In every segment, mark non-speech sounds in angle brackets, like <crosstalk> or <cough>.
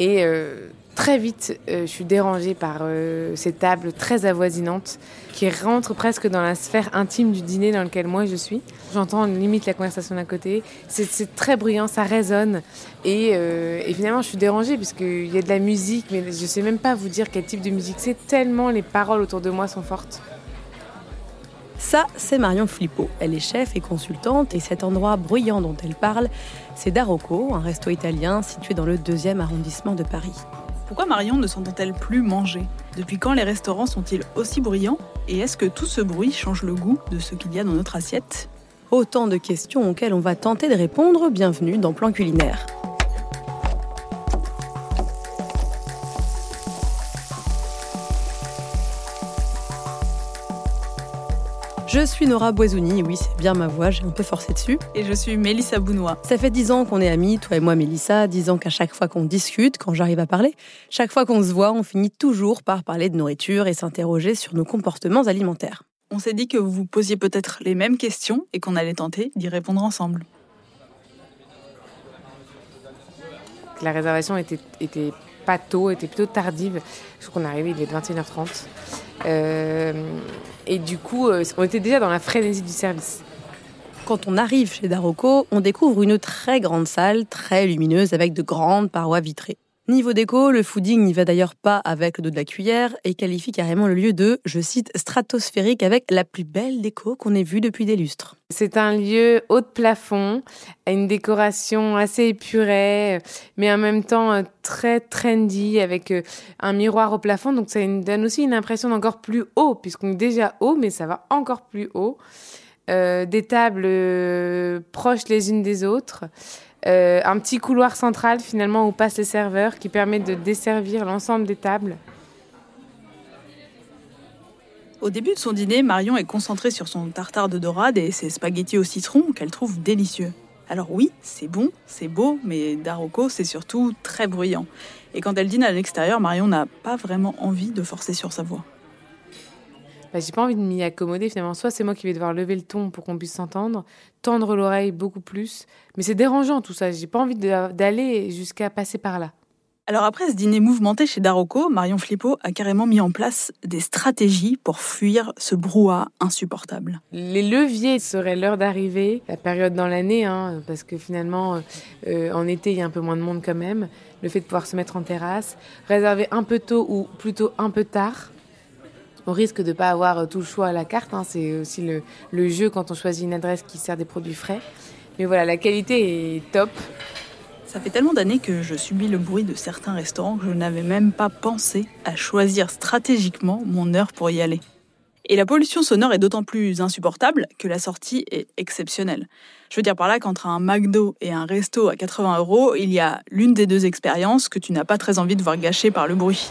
et euh, très vite, euh, je suis dérangée par euh, ces tables très avoisinantes qui rentrent presque dans la sphère intime du dîner dans lequel moi je suis. J'entends limite la conversation d'un côté. C'est- très bruyant, ça résonne. Et, finalement, je suis dérangée puisqu'il y a de la musique, mais je sais même pas vous dire quel type de musique c'est, tellement les paroles autour de moi sont fortes. Ça, c'est Marion Flippo. Elle est chef et consultante et cet endroit bruyant dont elle parle, c'est Darocco, un resto italien situé dans le deuxième arrondissement de Paris. Pourquoi Marion ne s'entend-elle plus manger? Depuis quand les restaurants sont-ils aussi bruyants? Et est-ce que tout ce bruit change le goût de ce qu'il y a dans notre assiette? Autant de questions auxquelles on va tenter de répondre. Bienvenue dans Plan Culinaire. Je suis Nora Boisouni, oui c'est bien ma voix, j'ai un peu forcé dessus. Et je suis Mélissa Bounois. Ça fait dix ans qu'on est amis, toi et moi Mélissa, dix ans qu'à chaque fois qu'on discute, quand j'arrive à parler, chaque fois qu'on se voit, on finit toujours par parler de nourriture et s'interroger sur nos comportements alimentaires. On s'est dit que vous vous posiez peut-être les mêmes questions et qu'on allait tenter d'y répondre ensemble. La réservation était, était pas tôt, était plutôt tardive. Je crois qu'on est arrivé, il est 21h30. Euh, et du coup, euh, on était déjà dans la frénésie du service. Quand on arrive chez Darocco, on découvre une très grande salle, très lumineuse, avec de grandes parois vitrées. Niveau déco, le fooding n'y va d'ailleurs pas avec le dos de la cuillère et qualifie carrément le lieu de, je cite, stratosphérique avec la plus belle déco qu'on ait vue depuis des lustres. C'est un lieu haut de plafond, une décoration assez épurée, mais en même temps euh, très trendy, avec euh, un miroir au plafond. Donc ça donne aussi une impression d'encore plus haut, puisqu'on est déjà haut, mais ça va encore plus haut. Euh, des tables proches les unes des autres. Euh, un petit couloir central finalement où passent les serveurs qui permet de desservir l'ensemble des tables. Au début de son dîner, Marion est concentrée sur son tartare de dorade et ses spaghettis au citron qu'elle trouve délicieux. Alors oui, c'est bon, c'est beau, mais Darocco, c'est surtout très bruyant. Et quand elle dîne à l'extérieur, Marion n'a pas vraiment envie de forcer sur sa voix. Bah, j'ai pas envie de m'y accommoder finalement. Soit c'est moi qui vais devoir lever le ton pour qu'on puisse s'entendre, tendre l'oreille beaucoup plus. Mais c'est dérangeant tout ça. J'ai pas envie d'aller jusqu'à passer par là. Alors après ce dîner mouvementé chez Darocco, Marion Flippo a carrément mis en place des stratégies pour fuir ce brouhaha insupportable. Les leviers seraient l'heure d'arrivée, la période dans l'année, hein, parce que finalement, euh, en été, il y a un peu moins de monde quand même. Le fait de pouvoir se mettre en terrasse, réserver un peu tôt ou plutôt un peu tard. On risque de ne pas avoir euh, tout le choix à la carte. hein, c'est aussi le, le jeu quand on choisit une adresse qui sert des produits frais. Mais voilà, la qualité est top. Ça fait tellement d'années que je subis le bruit de certains restaurants que je n'avais même pas pensé à choisir stratégiquement mon heure pour y aller. Et la pollution sonore est d'autant plus insupportable que la sortie est exceptionnelle. Je veux dire par là qu'entre un McDo et un resto à 80 euros, il y a l'une des deux expériences que tu n'as pas très envie de voir gâchée par le bruit.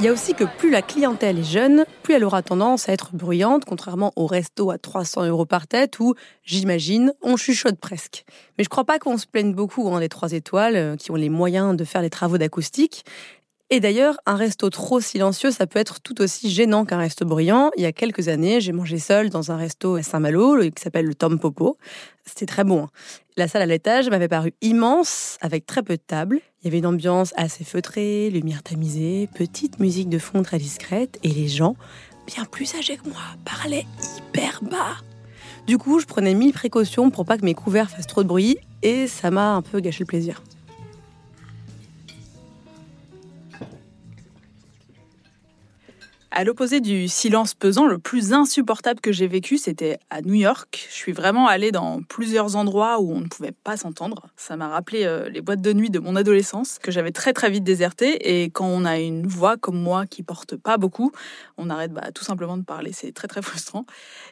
Il y a aussi que plus la clientèle est jeune, plus elle aura tendance à être bruyante, contrairement au resto à 300 euros par tête où, j'imagine, on chuchote presque. Mais je crois pas qu'on se plaigne beaucoup hein, des trois étoiles euh, qui ont les moyens de faire les travaux d'acoustique. Et d'ailleurs, un resto trop silencieux, ça peut être tout aussi gênant qu'un resto bruyant. Il y a quelques années, j'ai mangé seul dans un resto à Saint-Malo qui s'appelle le Tom Popo. C'était très bon. hein. La salle à l'étage m'avait paru immense, avec très peu de tables. Il y avait une ambiance assez feutrée, lumière tamisée, petite musique de fond très discrète, et les gens, bien plus âgés que moi, parlaient hyper bas. Du coup, je prenais mille précautions pour pas que mes couverts fassent trop de bruit, et ça m'a un peu gâché le plaisir. À l'opposé du silence pesant, le plus insupportable que j'ai vécu, c'était à New York. Je suis vraiment allée dans plusieurs endroits où on ne pouvait pas s'entendre. Ça m'a rappelé euh, les boîtes de nuit de mon adolescence, que j'avais très très vite désertées. Et quand on a une voix comme moi qui porte pas beaucoup, on arrête bah, tout simplement de parler. C'est très très <laughs> frustrant.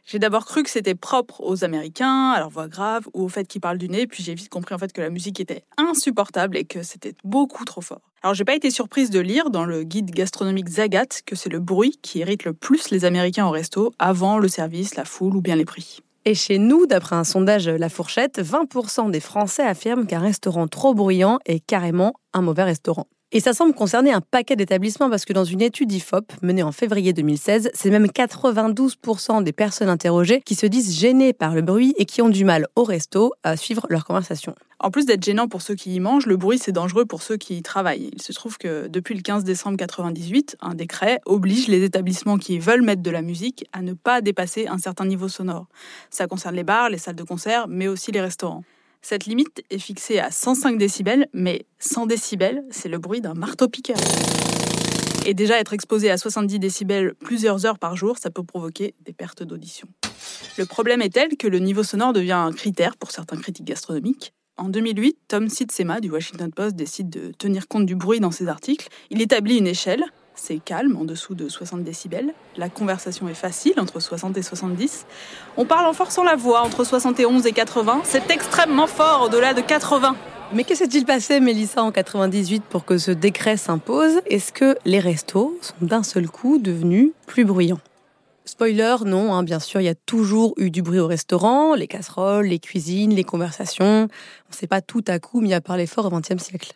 J'ai d'abord cru que c'était propre aux Américains, à leur voix grave ou au fait qu'ils parlent du nez. Puis j'ai vite compris en fait que la musique était insupportable et que c'était beaucoup trop fort. Alors j'ai pas été surprise de lire dans le guide gastronomique Zagat que c'est le bruit qui irrite le plus les Américains au resto avant le service, la foule ou bien les prix. Et chez nous, d'après un sondage La Fourchette, 20% des Français affirment qu'un restaurant trop bruyant est carrément un mauvais restaurant. Et ça semble concerner un paquet d'établissements parce que dans une étude IFOP menée en février 2016, c'est même 92% des personnes interrogées qui se disent gênées par le bruit et qui ont du mal au resto à suivre leur conversation. En plus d'être gênant pour ceux qui y mangent, le bruit c'est dangereux pour ceux qui y travaillent. Il se trouve que depuis le 15 décembre 1998, un décret oblige les établissements qui veulent mettre de la musique à ne pas dépasser un certain niveau sonore. Ça concerne les bars, les salles de concert, mais aussi les restaurants. Cette limite est fixée à 105 décibels, mais 100 décibels, c'est le bruit d'un marteau-piqueur. Et déjà être exposé à 70 décibels plusieurs heures par jour, ça peut provoquer des pertes d'audition. Le problème est tel que le niveau sonore devient un critère pour certains critiques gastronomiques. En 2008, Tom Sitzema du Washington Post décide de tenir compte du bruit dans ses articles. Il établit une échelle c'est calme, en dessous de 60 décibels. La conversation est facile, entre 60 et 70. On parle en forçant la voix, entre 71 et 80. C'est extrêmement fort, au-delà de 80. Mais que s'est-il passé, Mélissa, en 98 pour que ce décret s'impose? Est-ce que les restos sont d'un seul coup devenus plus bruyants? Spoiler, non, hein, bien sûr, il y a toujours eu du bruit au restaurant, les casseroles, les cuisines, les conversations. On ne s'est pas tout à coup mis à parler fort au XXe siècle.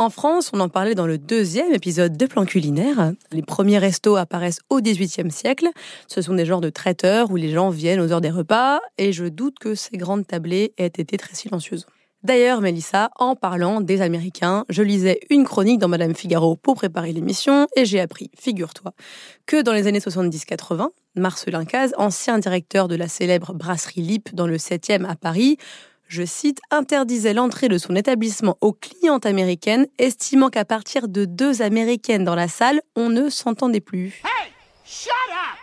En France, on en parlait dans le deuxième épisode de Plan culinaire. Les premiers restos apparaissent au XVIIIe siècle. Ce sont des genres de traiteurs où les gens viennent aux heures des repas, et je doute que ces grandes tablées aient été très silencieuses. D'ailleurs, Mélissa, en parlant des Américains, je lisais une chronique dans Madame Figaro pour préparer l'émission et j'ai appris, figure-toi, que dans les années 70-80, Marcelin Caz, ancien directeur de la célèbre brasserie Lip dans le 7e à Paris, je cite, interdisait l'entrée de son établissement aux clientes américaines, estimant qu'à partir de deux américaines dans la salle, on ne s'entendait plus.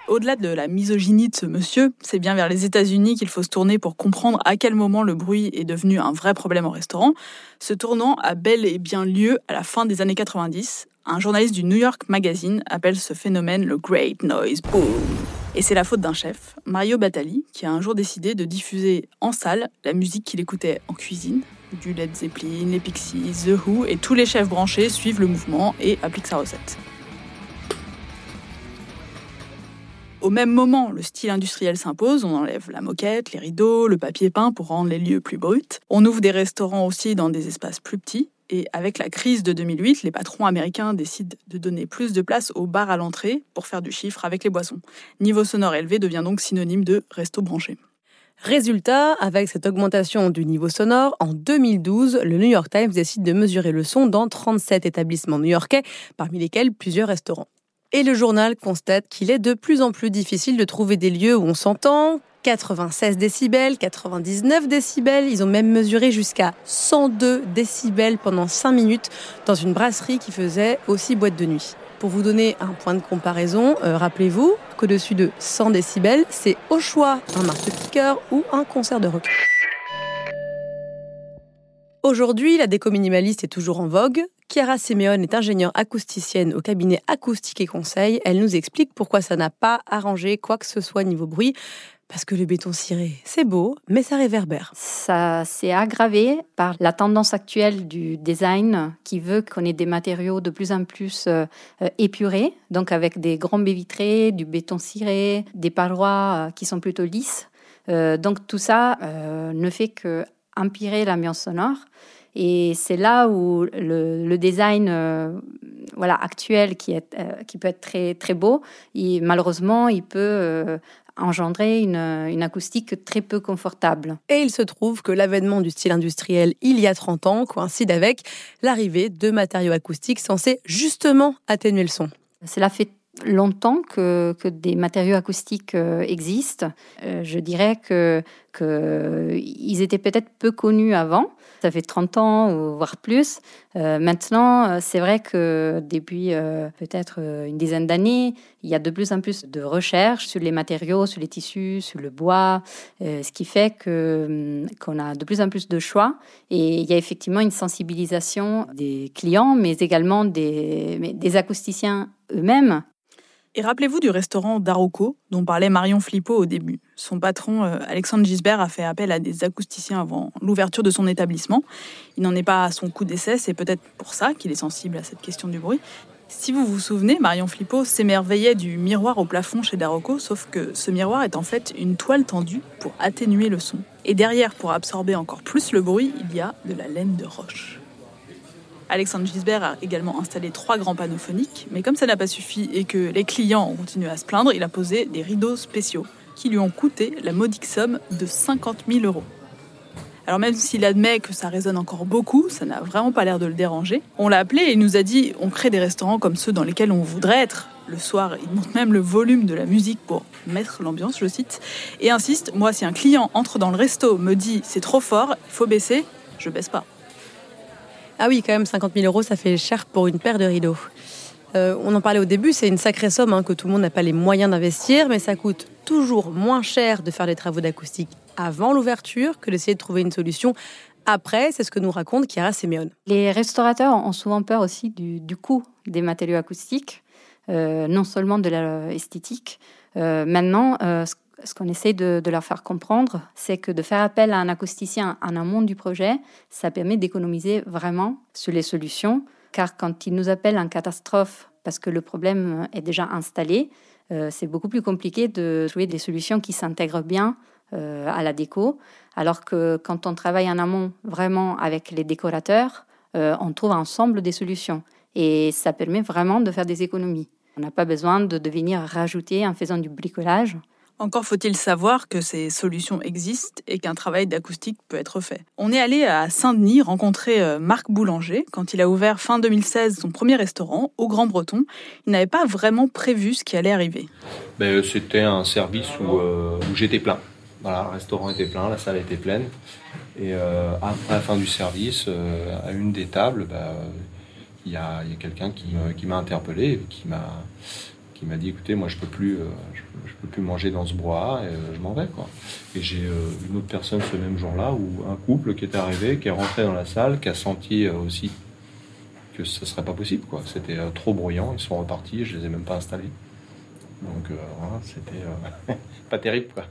Au-delà de la misogynie de ce monsieur, c'est bien vers les États-Unis qu'il faut se tourner pour comprendre à quel moment le bruit est devenu un vrai problème au restaurant. Ce tournant a bel et bien lieu à la fin des années 90. Un journaliste du New York Magazine appelle ce phénomène le Great Noise Boom. Et c'est la faute d'un chef, Mario Batali, qui a un jour décidé de diffuser en salle la musique qu'il écoutait en cuisine, du Led Zeppelin, les Pixies, The Who, et tous les chefs branchés suivent le mouvement et appliquent sa recette. Au même moment, le style industriel s'impose, on enlève la moquette, les rideaux, le papier peint pour rendre les lieux plus bruts. On ouvre des restaurants aussi dans des espaces plus petits, et avec la crise de 2008, les patrons américains décident de donner plus de place aux bars à l'entrée pour faire du chiffre avec les boissons. Niveau sonore élevé devient donc synonyme de resto branché. Résultat, avec cette augmentation du niveau sonore, en 2012, le New York Times décide de mesurer le son dans 37 établissements new-yorkais, parmi lesquels plusieurs restaurants. Et le journal constate qu'il est de plus en plus difficile de trouver des lieux où on s'entend, 96 décibels, 99 décibels. Ils ont même mesuré jusqu'à 102 décibels pendant 5 minutes dans une brasserie qui faisait aussi boîte de nuit. Pour vous donner un point de comparaison, euh, rappelez-vous qu'au-dessus de 100 décibels, c'est au choix un marteau-piqueur ou un concert de rock. Aujourd'hui, la déco minimaliste est toujours en vogue. Chiara Simeone est ingénieure acousticienne au cabinet Acoustique et Conseil. Elle nous explique pourquoi ça n'a pas arrangé quoi que ce soit niveau bruit. Parce que le béton ciré, c'est beau, mais ça réverbère. Ça s'est aggravé par la tendance actuelle du design qui veut qu'on ait des matériaux de plus en plus euh, euh, épurés, donc avec des grands baies vitrées, du béton ciré, des parois euh, qui sont plutôt lisses. donc tout ça ne fait que empirer l'ambiance sonore. Et c'est là où le, design voilà, actuel qui, est, qui peut être très, très beau, malheureusement, il peut engendrer une, une, acoustique très peu confortable. Et il se trouve que l'avènement du style industriel il y a 30 ans coïncide avec l'arrivée de matériaux acoustiques censés justement atténuer le son. Cela fait longtemps que, que des matériaux acoustiques existent. je dirais que, que ils étaient peut-être peu connus avant. Ça fait 30 ans, voire plus. Euh, maintenant, euh, c'est vrai que depuis euh, peut-être une dizaine d'années, il y a de plus en plus de recherches sur les matériaux, sur les tissus, sur le bois, ce qui fait hum, qu'on a de plus en plus de choix. Et il y a effectivement une sensibilisation des clients, mais également des, des acousticiens eux-mêmes et rappelez-vous du restaurant Daroco dont parlait Marion Flippo au début. Son patron, euh, Alexandre Gisbert, a fait appel à des acousticiens avant l'ouverture de son établissement. Il n'en est pas à son coup d'essai, c'est peut-être pour ça qu'il est sensible à cette question du bruit. Si vous vous souvenez, Marion Flippo s'émerveillait du miroir au plafond chez Daroco, sauf que ce miroir est en fait une toile tendue pour atténuer le son. Et derrière, pour absorber encore plus le bruit, il y a de la laine de roche. Alexandre Gisbert a également installé trois grands panneaux phoniques, mais comme ça n'a pas suffi et que les clients ont continué à se plaindre, il a posé des rideaux spéciaux qui lui ont coûté la modique somme de 50 000 euros. Alors même s'il admet que ça résonne encore beaucoup, ça n'a vraiment pas l'air de le déranger. On l'a appelé et il nous a dit on crée des restaurants comme ceux dans lesquels on voudrait être. Le soir, il monte même le volume de la musique pour mettre l'ambiance, je cite, et insiste moi si un client entre dans le resto, me dit c'est trop fort, il faut baisser, je baisse pas. Ah oui, quand même, 50 000 euros, ça fait cher pour une paire de rideaux. Euh, on en parlait au début, c'est une sacrée somme hein, que tout le monde n'a pas les moyens d'investir, mais ça coûte toujours moins cher de faire des travaux d'acoustique avant l'ouverture que d'essayer de trouver une solution après. C'est ce que nous raconte Chiara Simeone. Les restaurateurs ont souvent peur aussi du, coût des matériaux acoustiques, euh, non seulement de l'esthétique. Euh, maintenant, ce qu'on essaie de, leur faire comprendre, c'est que de faire appel à un acousticien en amont du projet, ça permet d'économiser vraiment sur les solutions, car quand ils nous appellent en catastrophe parce que le problème est déjà installé, euh, c'est beaucoup plus compliqué de trouver des solutions qui s'intègrent bien euh, à la déco, alors que quand on travaille en amont vraiment avec les décorateurs, euh, on trouve ensemble des solutions et ça permet vraiment de faire des économies. On n'a pas besoin de, de venir rajouter en faisant du bricolage. Encore faut-il savoir que ces solutions existent et qu'un travail d'acoustique peut être fait. On est allé à Saint-Denis rencontrer euh, Marc Boulanger quand il a ouvert fin 2016 son premier restaurant au Grand Breton. Il n'avait pas vraiment prévu ce qui allait arriver. Ben, c'était un service euh, où, j'étais plein. Voilà, le restaurant était plein, la salle était pleine. Et euh, à la fin du service, à une des tables, ben, il y a, quelqu'un qui, m'a interpellé, qui m'a qui m'a dit écoutez moi je peux plus peux plus manger dans ce bois et euh, je m'en vais quoi. Et j'ai euh, une autre personne ce même jour-là où un couple qui est arrivé, qui est rentré dans la salle, qui a senti euh, aussi que ce serait pas possible quoi. C'était trop bruyant, ils sont repartis, je les ai même pas installés. Donc voilà, c'était <laughs> pas terrible quoi.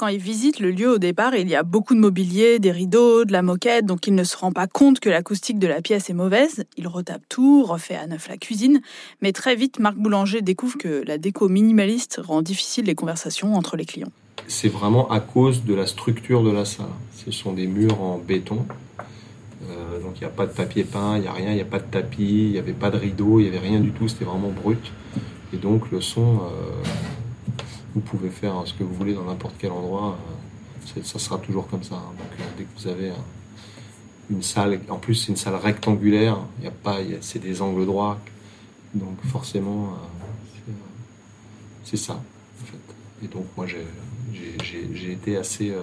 Quand il visite le lieu au départ, il y a beaucoup de mobilier, des rideaux, de la moquette, donc il ne se rend pas compte que l'acoustique de la pièce est mauvaise. Il retape tout, refait à neuf la cuisine, mais très vite, Marc Boulanger découvre que la déco minimaliste rend difficile les conversations entre les clients. C'est vraiment à cause de la structure de la salle. Ce sont des murs en béton, euh, donc il n'y a pas de papier peint, il n'y a rien, il n'y a pas de tapis, il n'y avait pas de rideau, il n'y avait rien du tout, c'était vraiment brut. Et donc le son... Euh, vous pouvez faire ce que vous voulez dans n'importe quel endroit. Euh, ça sera toujours comme ça. Hein. Donc, euh, dès que vous avez une salle, en plus c'est une salle rectangulaire, il a pas, c'est des angles droits, donc forcément euh, c'est ça. Et donc moi j'ai été assez,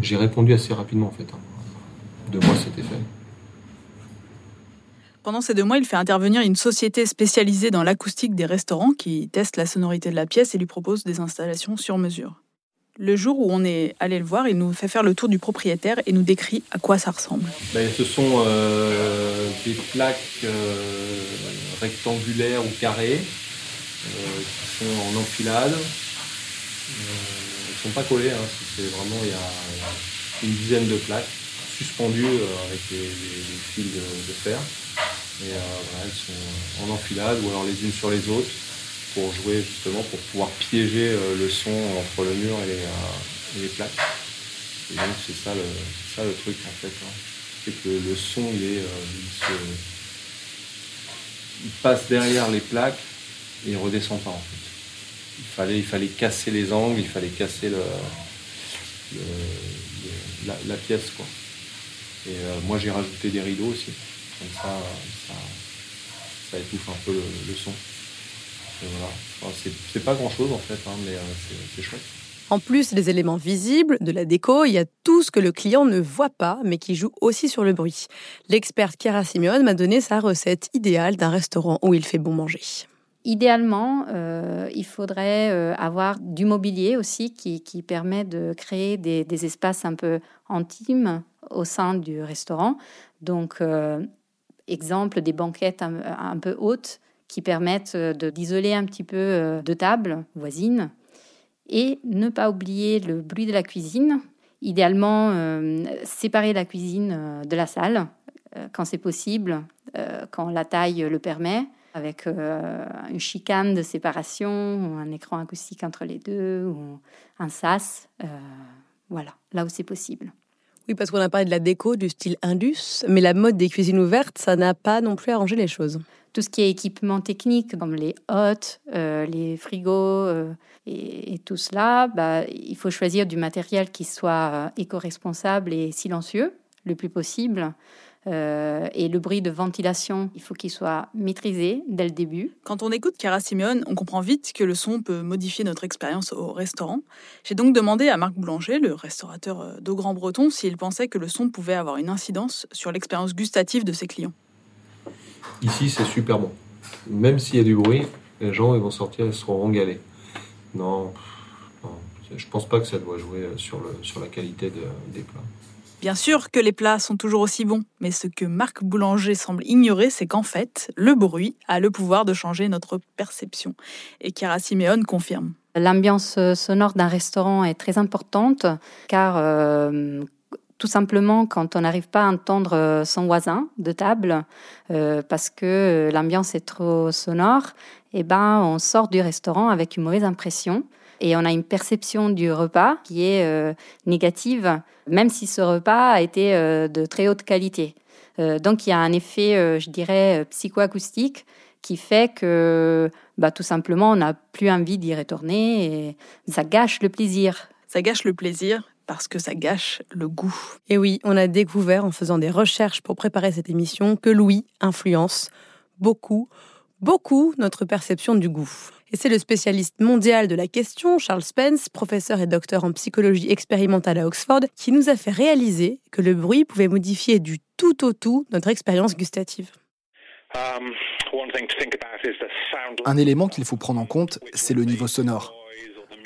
j'ai répondu assez rapidement en fait. Hein. Deux mois c'était fait. Pendant ces deux mois, il fait intervenir une société spécialisée dans l'acoustique des restaurants qui teste la sonorité de la pièce et lui propose des installations sur mesure. Le jour où on est allé le voir, il nous fait faire le tour du propriétaire et nous décrit à quoi ça ressemble. Ben, ce sont euh, des plaques euh, rectangulaires ou carrées euh, qui sont en enfilade. elles ne sont pas collées, hein, c'est vraiment il y a une dizaine de plaques suspendues avec des, fils de fer. Et euh, elles sont en enfilade ou alors les unes sur les autres pour jouer justement, pour pouvoir piéger euh, le son entre le mur et les, euh, plaques. Et donc c'est ça le, ça le truc en fait. Hein. C'est que le son il est. il, passe derrière les plaques et il redescend pas en fait. Il fallait, il fallait casser les angles, il fallait casser le, la, pièce quoi. Et moi j'ai rajouté des rideaux aussi. Comme ça, ça, étouffe un peu le, son. Et voilà. Enfin, c'est- c'est pas grand chose en fait, hein, mais euh, c'est- c'est chouette. En plus des éléments visibles, de la déco, il y a tout ce que le client ne voit pas, mais qui joue aussi sur le bruit. L'experte Chiara Simeone m'a donné sa recette idéale d'un restaurant où il fait bon manger. Idéalement, euh, il faudrait euh, avoir du mobilier aussi qui, qui permet de créer des, des espaces un peu intimes au sein du restaurant. Donc, euh, exemple, des banquettes un, peu hautes qui permettent euh, d'isoler un petit peu euh, de tables voisines. Et ne pas oublier le bruit de la cuisine. Idéalement, euh, séparer la cuisine de la salle quand c'est possible, quand la taille le permet avec une chicane de séparation, un écran acoustique entre les deux, ou un sas. voilà, là où c'est possible. Oui, parce qu'on a parlé de la déco, du style Indus, mais la mode des cuisines ouvertes, ça n'a pas non plus arrangé les choses. Tout ce qui est équipement technique, comme les hottes, euh, les frigos euh, et, tout cela, bah, il faut choisir du matériel qui soit euh, éco-responsable et silencieux le plus possible. Euh, et le bruit de ventilation, il faut qu'il soit maîtrisé dès le début. Quand on écoute Cara Simeone, on comprend vite que le son peut modifier notre expérience au restaurant. J'ai donc demandé à Marc Boulanger, le restaurateur euh, d'Au Grand Breton, s'il pensait que le son pouvait avoir une incidence sur l'expérience gustative de ses clients. Ici, c'est super bon. Même s'il y a du bruit, les gens ils vont sortir, ils seront régalés. Non, non, je pense pas que ça doit jouer euh, sur, le, sur la qualité de- des plats. Bien sûr que les plats sont toujours aussi bons, mais ce que Marc Boulanger semble ignorer, c'est qu'en fait, le bruit a le pouvoir de changer notre perception. Et Cara Simeone confirme. L'ambiance sonore d'un restaurant est très importante car euh, tout simplement quand on n'arrive pas à entendre euh, son voisin de table euh, parce que l'ambiance est trop sonore, eh ben on sort du restaurant avec une mauvaise impression et on a une perception du repas qui est euh, négative, même si ce repas a été euh, de très haute qualité. Euh, donc il y a un effet, euh, je dirais, psychoacoustique qui fait que bah, tout simplement on n'a plus envie d'y retourner et ça gâche le plaisir. Ça gâche le plaisir parce que ça gâche le goût. Et oui, on a découvert en faisant des recherches pour préparer cette émission que l'ouïe influence beaucoup, beaucoup notre perception du goût. Et c'est le spécialiste mondial de la question, Charles Spence, professeur et docteur en psychologie expérimentale à Oxford, qui nous a fait réaliser que le bruit pouvait modifier du tout au tout notre expérience gustative. Un élément qu'il faut prendre en compte, c'est le niveau sonore.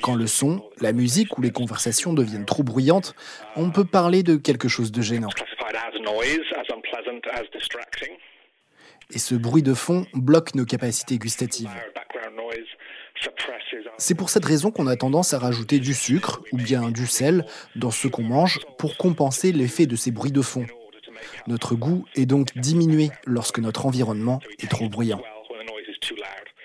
Quand le son, la musique ou les conversations deviennent trop bruyantes, on peut parler de quelque chose de gênant. Et ce bruit de fond bloque nos capacités gustatives. C'est pour cette raison qu'on a tendance à rajouter du sucre ou bien du sel dans ce qu'on mange pour compenser l'effet de ces bruits de fond. Notre goût est donc diminué lorsque notre environnement est trop bruyant.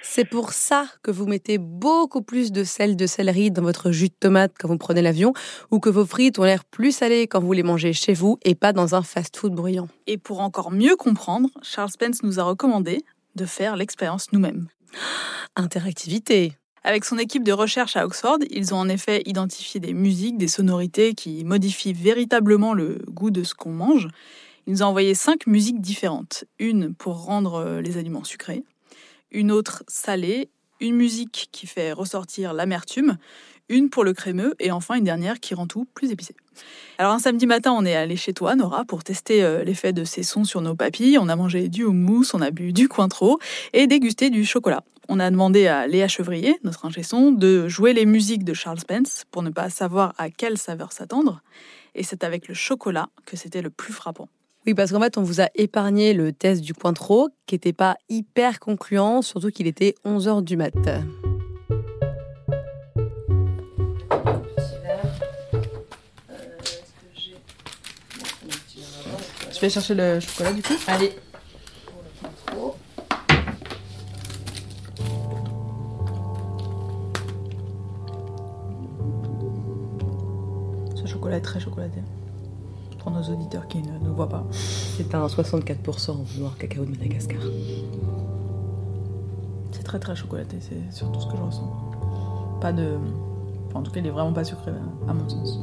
C'est pour ça que vous mettez beaucoup plus de sel de céleri dans votre jus de tomate quand vous prenez l'avion ou que vos frites ont l'air plus salées quand vous les mangez chez vous et pas dans un fast-food bruyant. Et pour encore mieux comprendre, Charles Spence nous a recommandé de faire l'expérience nous-mêmes. Interactivité. Avec son équipe de recherche à Oxford, ils ont en effet identifié des musiques, des sonorités qui modifient véritablement le goût de ce qu'on mange. Ils nous ont envoyé cinq musiques différentes. Une pour rendre euh, les aliments sucrés, une autre salée, une musique qui fait ressortir l'amertume, une pour le crémeux et enfin une dernière qui rend tout plus épicé. Alors un samedi matin, on est allé chez toi, Nora, pour tester euh, l'effet de ces sons sur nos papilles. On a mangé du houmous, on a bu du cointreau et dégusté du chocolat. On a demandé à Léa Chevrier, notre ingé son, de jouer les musiques de Charles Spence pour ne pas savoir à quelle saveur s'attendre. Et c'est avec le chocolat que c'était le plus frappant. Oui, parce qu'en fait, on vous a épargné le test du Cointreau, qui n'était pas hyper concluant, surtout qu'il était 11h du mat. Je vais chercher le chocolat du coup. Allez. Ce chocolat est très chocolaté. Pour nos auditeurs qui ne nous voient pas. C'est un 64% noir cacao de Madagascar. C'est très très chocolaté, c'est surtout ce que je ressens. Pas de. Enfin, en tout cas, il est vraiment pas sucré, à mon sens.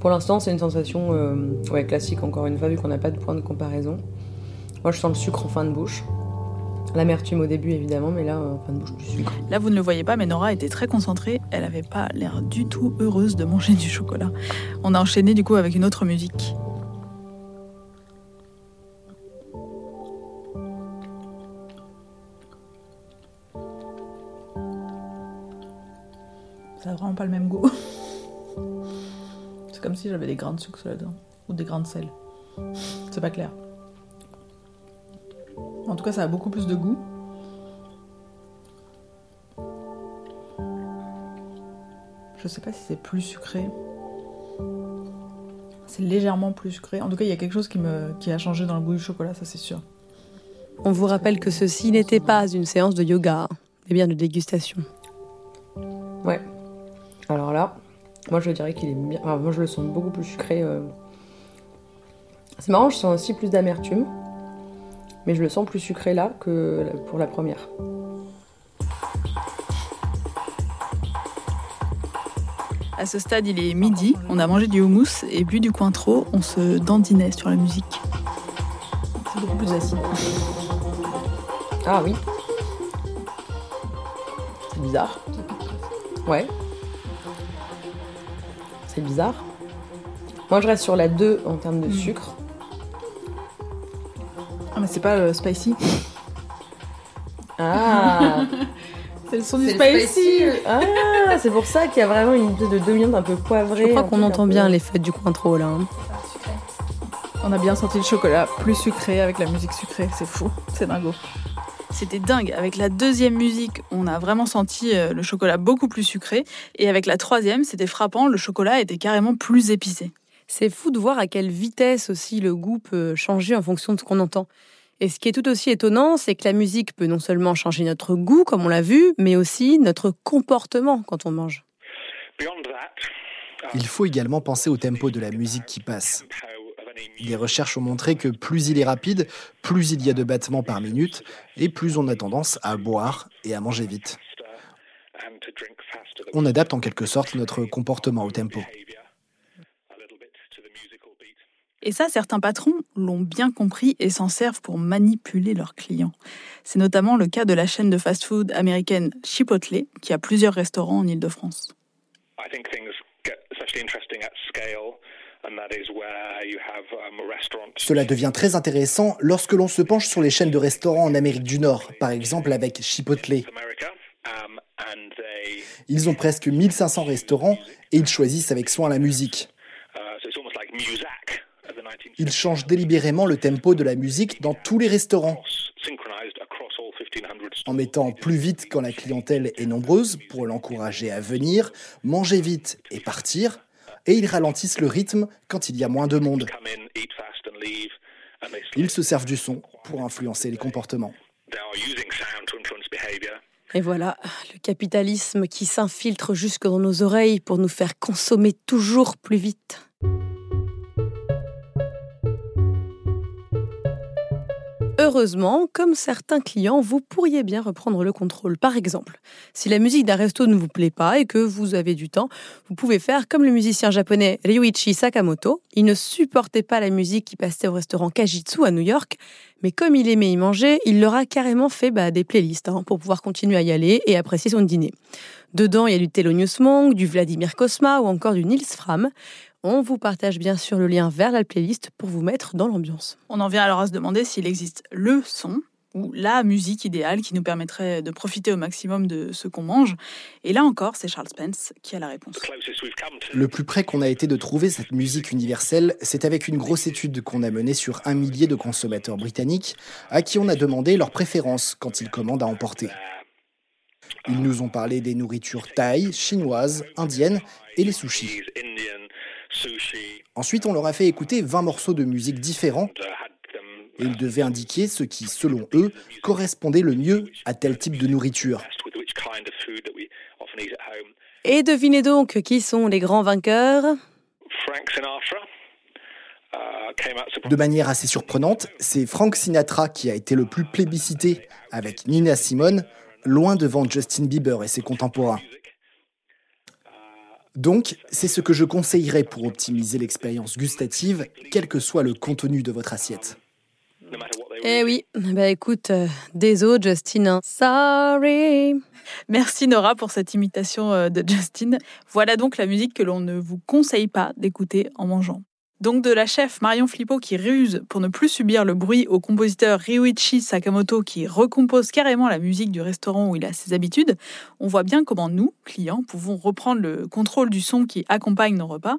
Pour l'instant, c'est une sensation euh, ouais, classique, encore une fois, vu qu'on n'a pas de point de comparaison. Moi, je sens le sucre en fin de bouche. L'amertume au début, évidemment, mais là, en fin de bouche, sucre. Là, vous ne le voyez pas, mais Nora était très concentrée. Elle n'avait pas l'air du tout heureuse de manger du chocolat. On a enchaîné du coup avec une autre musique. Ça n'a vraiment pas le même goût. <laughs> C'est comme si j'avais des grains de sucre là-dedans. Ou des grains de sel. C'est pas clair. En tout cas, ça a beaucoup plus de goût. Je sais pas si c'est plus sucré. C'est légèrement plus sucré. En tout cas, il y a quelque chose qui, me, qui a changé dans le goût du chocolat, ça c'est sûr. On vous rappelle que ceci n'était pas une séance de yoga, mais bien de dégustation. Ouais. Alors là, moi je dirais qu'il est bien. Enfin, moi je le sens beaucoup plus sucré. euh. C'est marrant, je sens aussi plus d'amertume. Mais je le sens plus sucré là que pour la première. À ce stade, il est midi, on a mangé du houmous et bu du Cointreau, on se dandinait sur la musique. C'est beaucoup plus acide. Ah oui. C'est bizarre. Ouais. C'est bizarre. Moi je reste sur la 2 en termes de sucre. Mais c'est pas euh, spicy. <laughs> Ah C'est le son du spicy. Ah, c'est pour ça qu'il y a vraiment une espèce de demi un peu poivrée. Je crois qu'on entend peu- bien l'effet du Cointreau là. hein. On a bien senti le chocolat plus sucré avec la musique sucrée, c'est fou, c'est dingo. C'était dingue. Avec la deuxième musique, on a vraiment senti euh, le chocolat beaucoup plus sucré. Et avec la troisième, c'était frappant, le chocolat était carrément plus épicé. C'est fou de voir à quelle vitesse aussi le goût peut changer en fonction de ce qu'on entend. Et ce qui est tout aussi étonnant, c'est que la musique peut non seulement changer notre goût, comme on l'a vu, mais aussi notre comportement quand on mange. Il faut également penser au tempo de la musique qui passe. Les recherches ont montré que plus il est rapide, plus il y a de battements par minute, et plus on a tendance à boire et à manger vite. On adapte en quelque sorte notre comportement au tempo. Et ça, certains patrons l'ont bien compris et s'en servent pour manipuler leurs clients. C'est notamment le cas de la chaîne de fast-food américaine Chipotle, qui a plusieurs restaurants en Ile-de-France. I think things get especially interesting at scale, and that is where you have um, restaurants. Cela devient très intéressant lorsque l'on se penche sur les chaînes de restaurants en Amérique du Nord, par exemple avec Chipotle. America, um, Ils ont presque 1500 restaurants et ils choisissent avec soin la musique. So it's almost like Muzak of the 19th Ils changent délibérément le tempo de la musique dans tous les restaurants, synchronized across all 1500 en mettant plus vite quand la clientèle est nombreuse pour l'encourager à venir, manger vite et partir, et ils ralentissent le rythme quand il y a moins de monde. Ils se servent du son pour influencer les comportements. Et voilà, le capitalisme qui s'infiltre jusque dans nos oreilles pour nous faire consommer toujours plus vite. Heureusement, comme certains clients, vous pourriez bien reprendre le contrôle. Par exemple, si la musique d'un resto ne vous plaît pas et que vous avez du temps, vous pouvez faire comme le musicien japonais Ryuichi Sakamoto. Il ne supportait pas la musique qui passait au restaurant Kajitsu à New York, mais comme il aimait y manger, il leur a carrément fait bah, des playlists hein, pour pouvoir continuer à y aller et apprécier son dîner. Dedans, il y a du Thelonious Monk, du Vladimir Kosma ou encore du Nils Fram. On vous partage bien sûr le lien vers la playlist pour vous mettre dans l'ambiance. On en vient alors à se demander s'il existe le son ou la musique idéale qui nous permettrait de profiter au maximum de ce qu'on mange. Et là encore, c'est Charles Spence qui a la réponse. Le plus près qu'on a été de trouver cette musique universelle, c'est avec une grosse étude qu'on a menée sur un millier de consommateurs britanniques à qui on a demandé leurs préférences quand ils commandent à emporter. Ils nous ont parlé des nourritures thaï, chinoises, indiennes et les sushis. Ensuite, on leur a fait écouter 20 morceaux de musique différents et ils devaient indiquer ce qui, selon eux, correspondait le mieux à tel type de nourriture. Et devinez donc qui sont les grands vainqueurs uh, surprised. De manière assez surprenante, c'est Frank Sinatra qui a été le plus plébiscité, avec Nina Simone, loin devant Justin Bieber et ses contemporains. Donc, c'est ce que je conseillerais pour optimiser l'expérience gustative, quel que soit le contenu de votre assiette. Eh oui, bah écoute, euh, désolé Justin, hein. sorry. Merci Nora pour cette imitation euh, de Justin. Voilà donc la musique que l'on ne vous conseille pas d'écouter en mangeant. Donc de la chef Marion Flippo qui ruse pour ne plus subir le bruit au compositeur Ryuichi Sakamoto qui recompose carrément la musique du restaurant où il a ses habitudes, on voit bien comment nous, clients, pouvons reprendre le contrôle du son qui accompagne nos repas,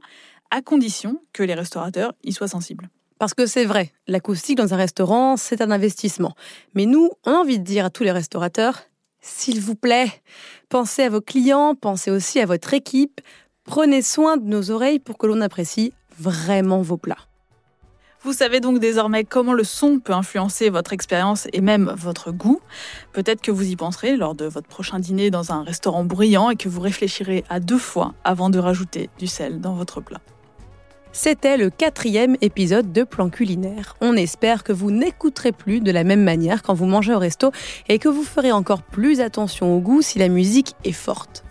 à condition que les restaurateurs y soient sensibles. Parce que c'est vrai, l'acoustique dans un restaurant, c'est un investissement. Mais nous, on a envie de dire à tous les restaurateurs, s'il vous plaît, pensez à vos clients, pensez aussi à votre équipe, prenez soin de nos oreilles pour que l'on apprécie vraiment vos plats. Vous savez donc désormais comment le son peut influencer votre expérience et même votre goût. Peut-être que vous y penserez lors de votre prochain dîner dans un restaurant bruyant et que vous réfléchirez à deux fois avant de rajouter du sel dans votre plat. C'était le quatrième épisode de Plan Culinaire. On espère que vous n'écouterez plus de la même manière quand vous mangez au resto et que vous ferez encore plus attention au goût si la musique est forte.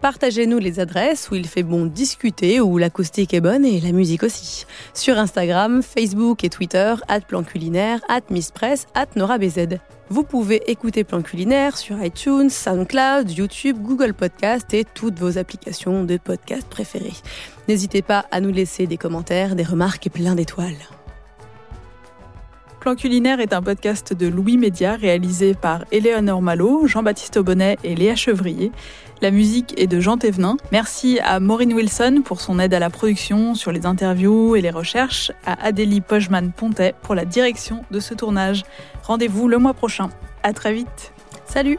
Partagez-nous les adresses où il fait bon discuter, où l'acoustique est bonne et la musique aussi. Sur Instagram, Facebook et Twitter, at Plan Culinaire, at Miss Press, at Nora BZ. Vous pouvez écouter Plan Culinaire sur iTunes, SoundCloud, YouTube, Google Podcast et toutes vos applications de podcast préférées. N'hésitez pas à nous laisser des commentaires, des remarques et plein d'étoiles. Plan culinaire est un podcast de Louis Média réalisé par Éléonore Malo, Jean-Baptiste Aubonnet et Léa Chevrier. La musique est de Jean Thévenin. Merci à Maureen Wilson pour son aide à la production sur les interviews et les recherches, à Adélie Pojman-Pontet pour la direction de ce tournage. Rendez-vous le mois prochain. À très vite. Salut!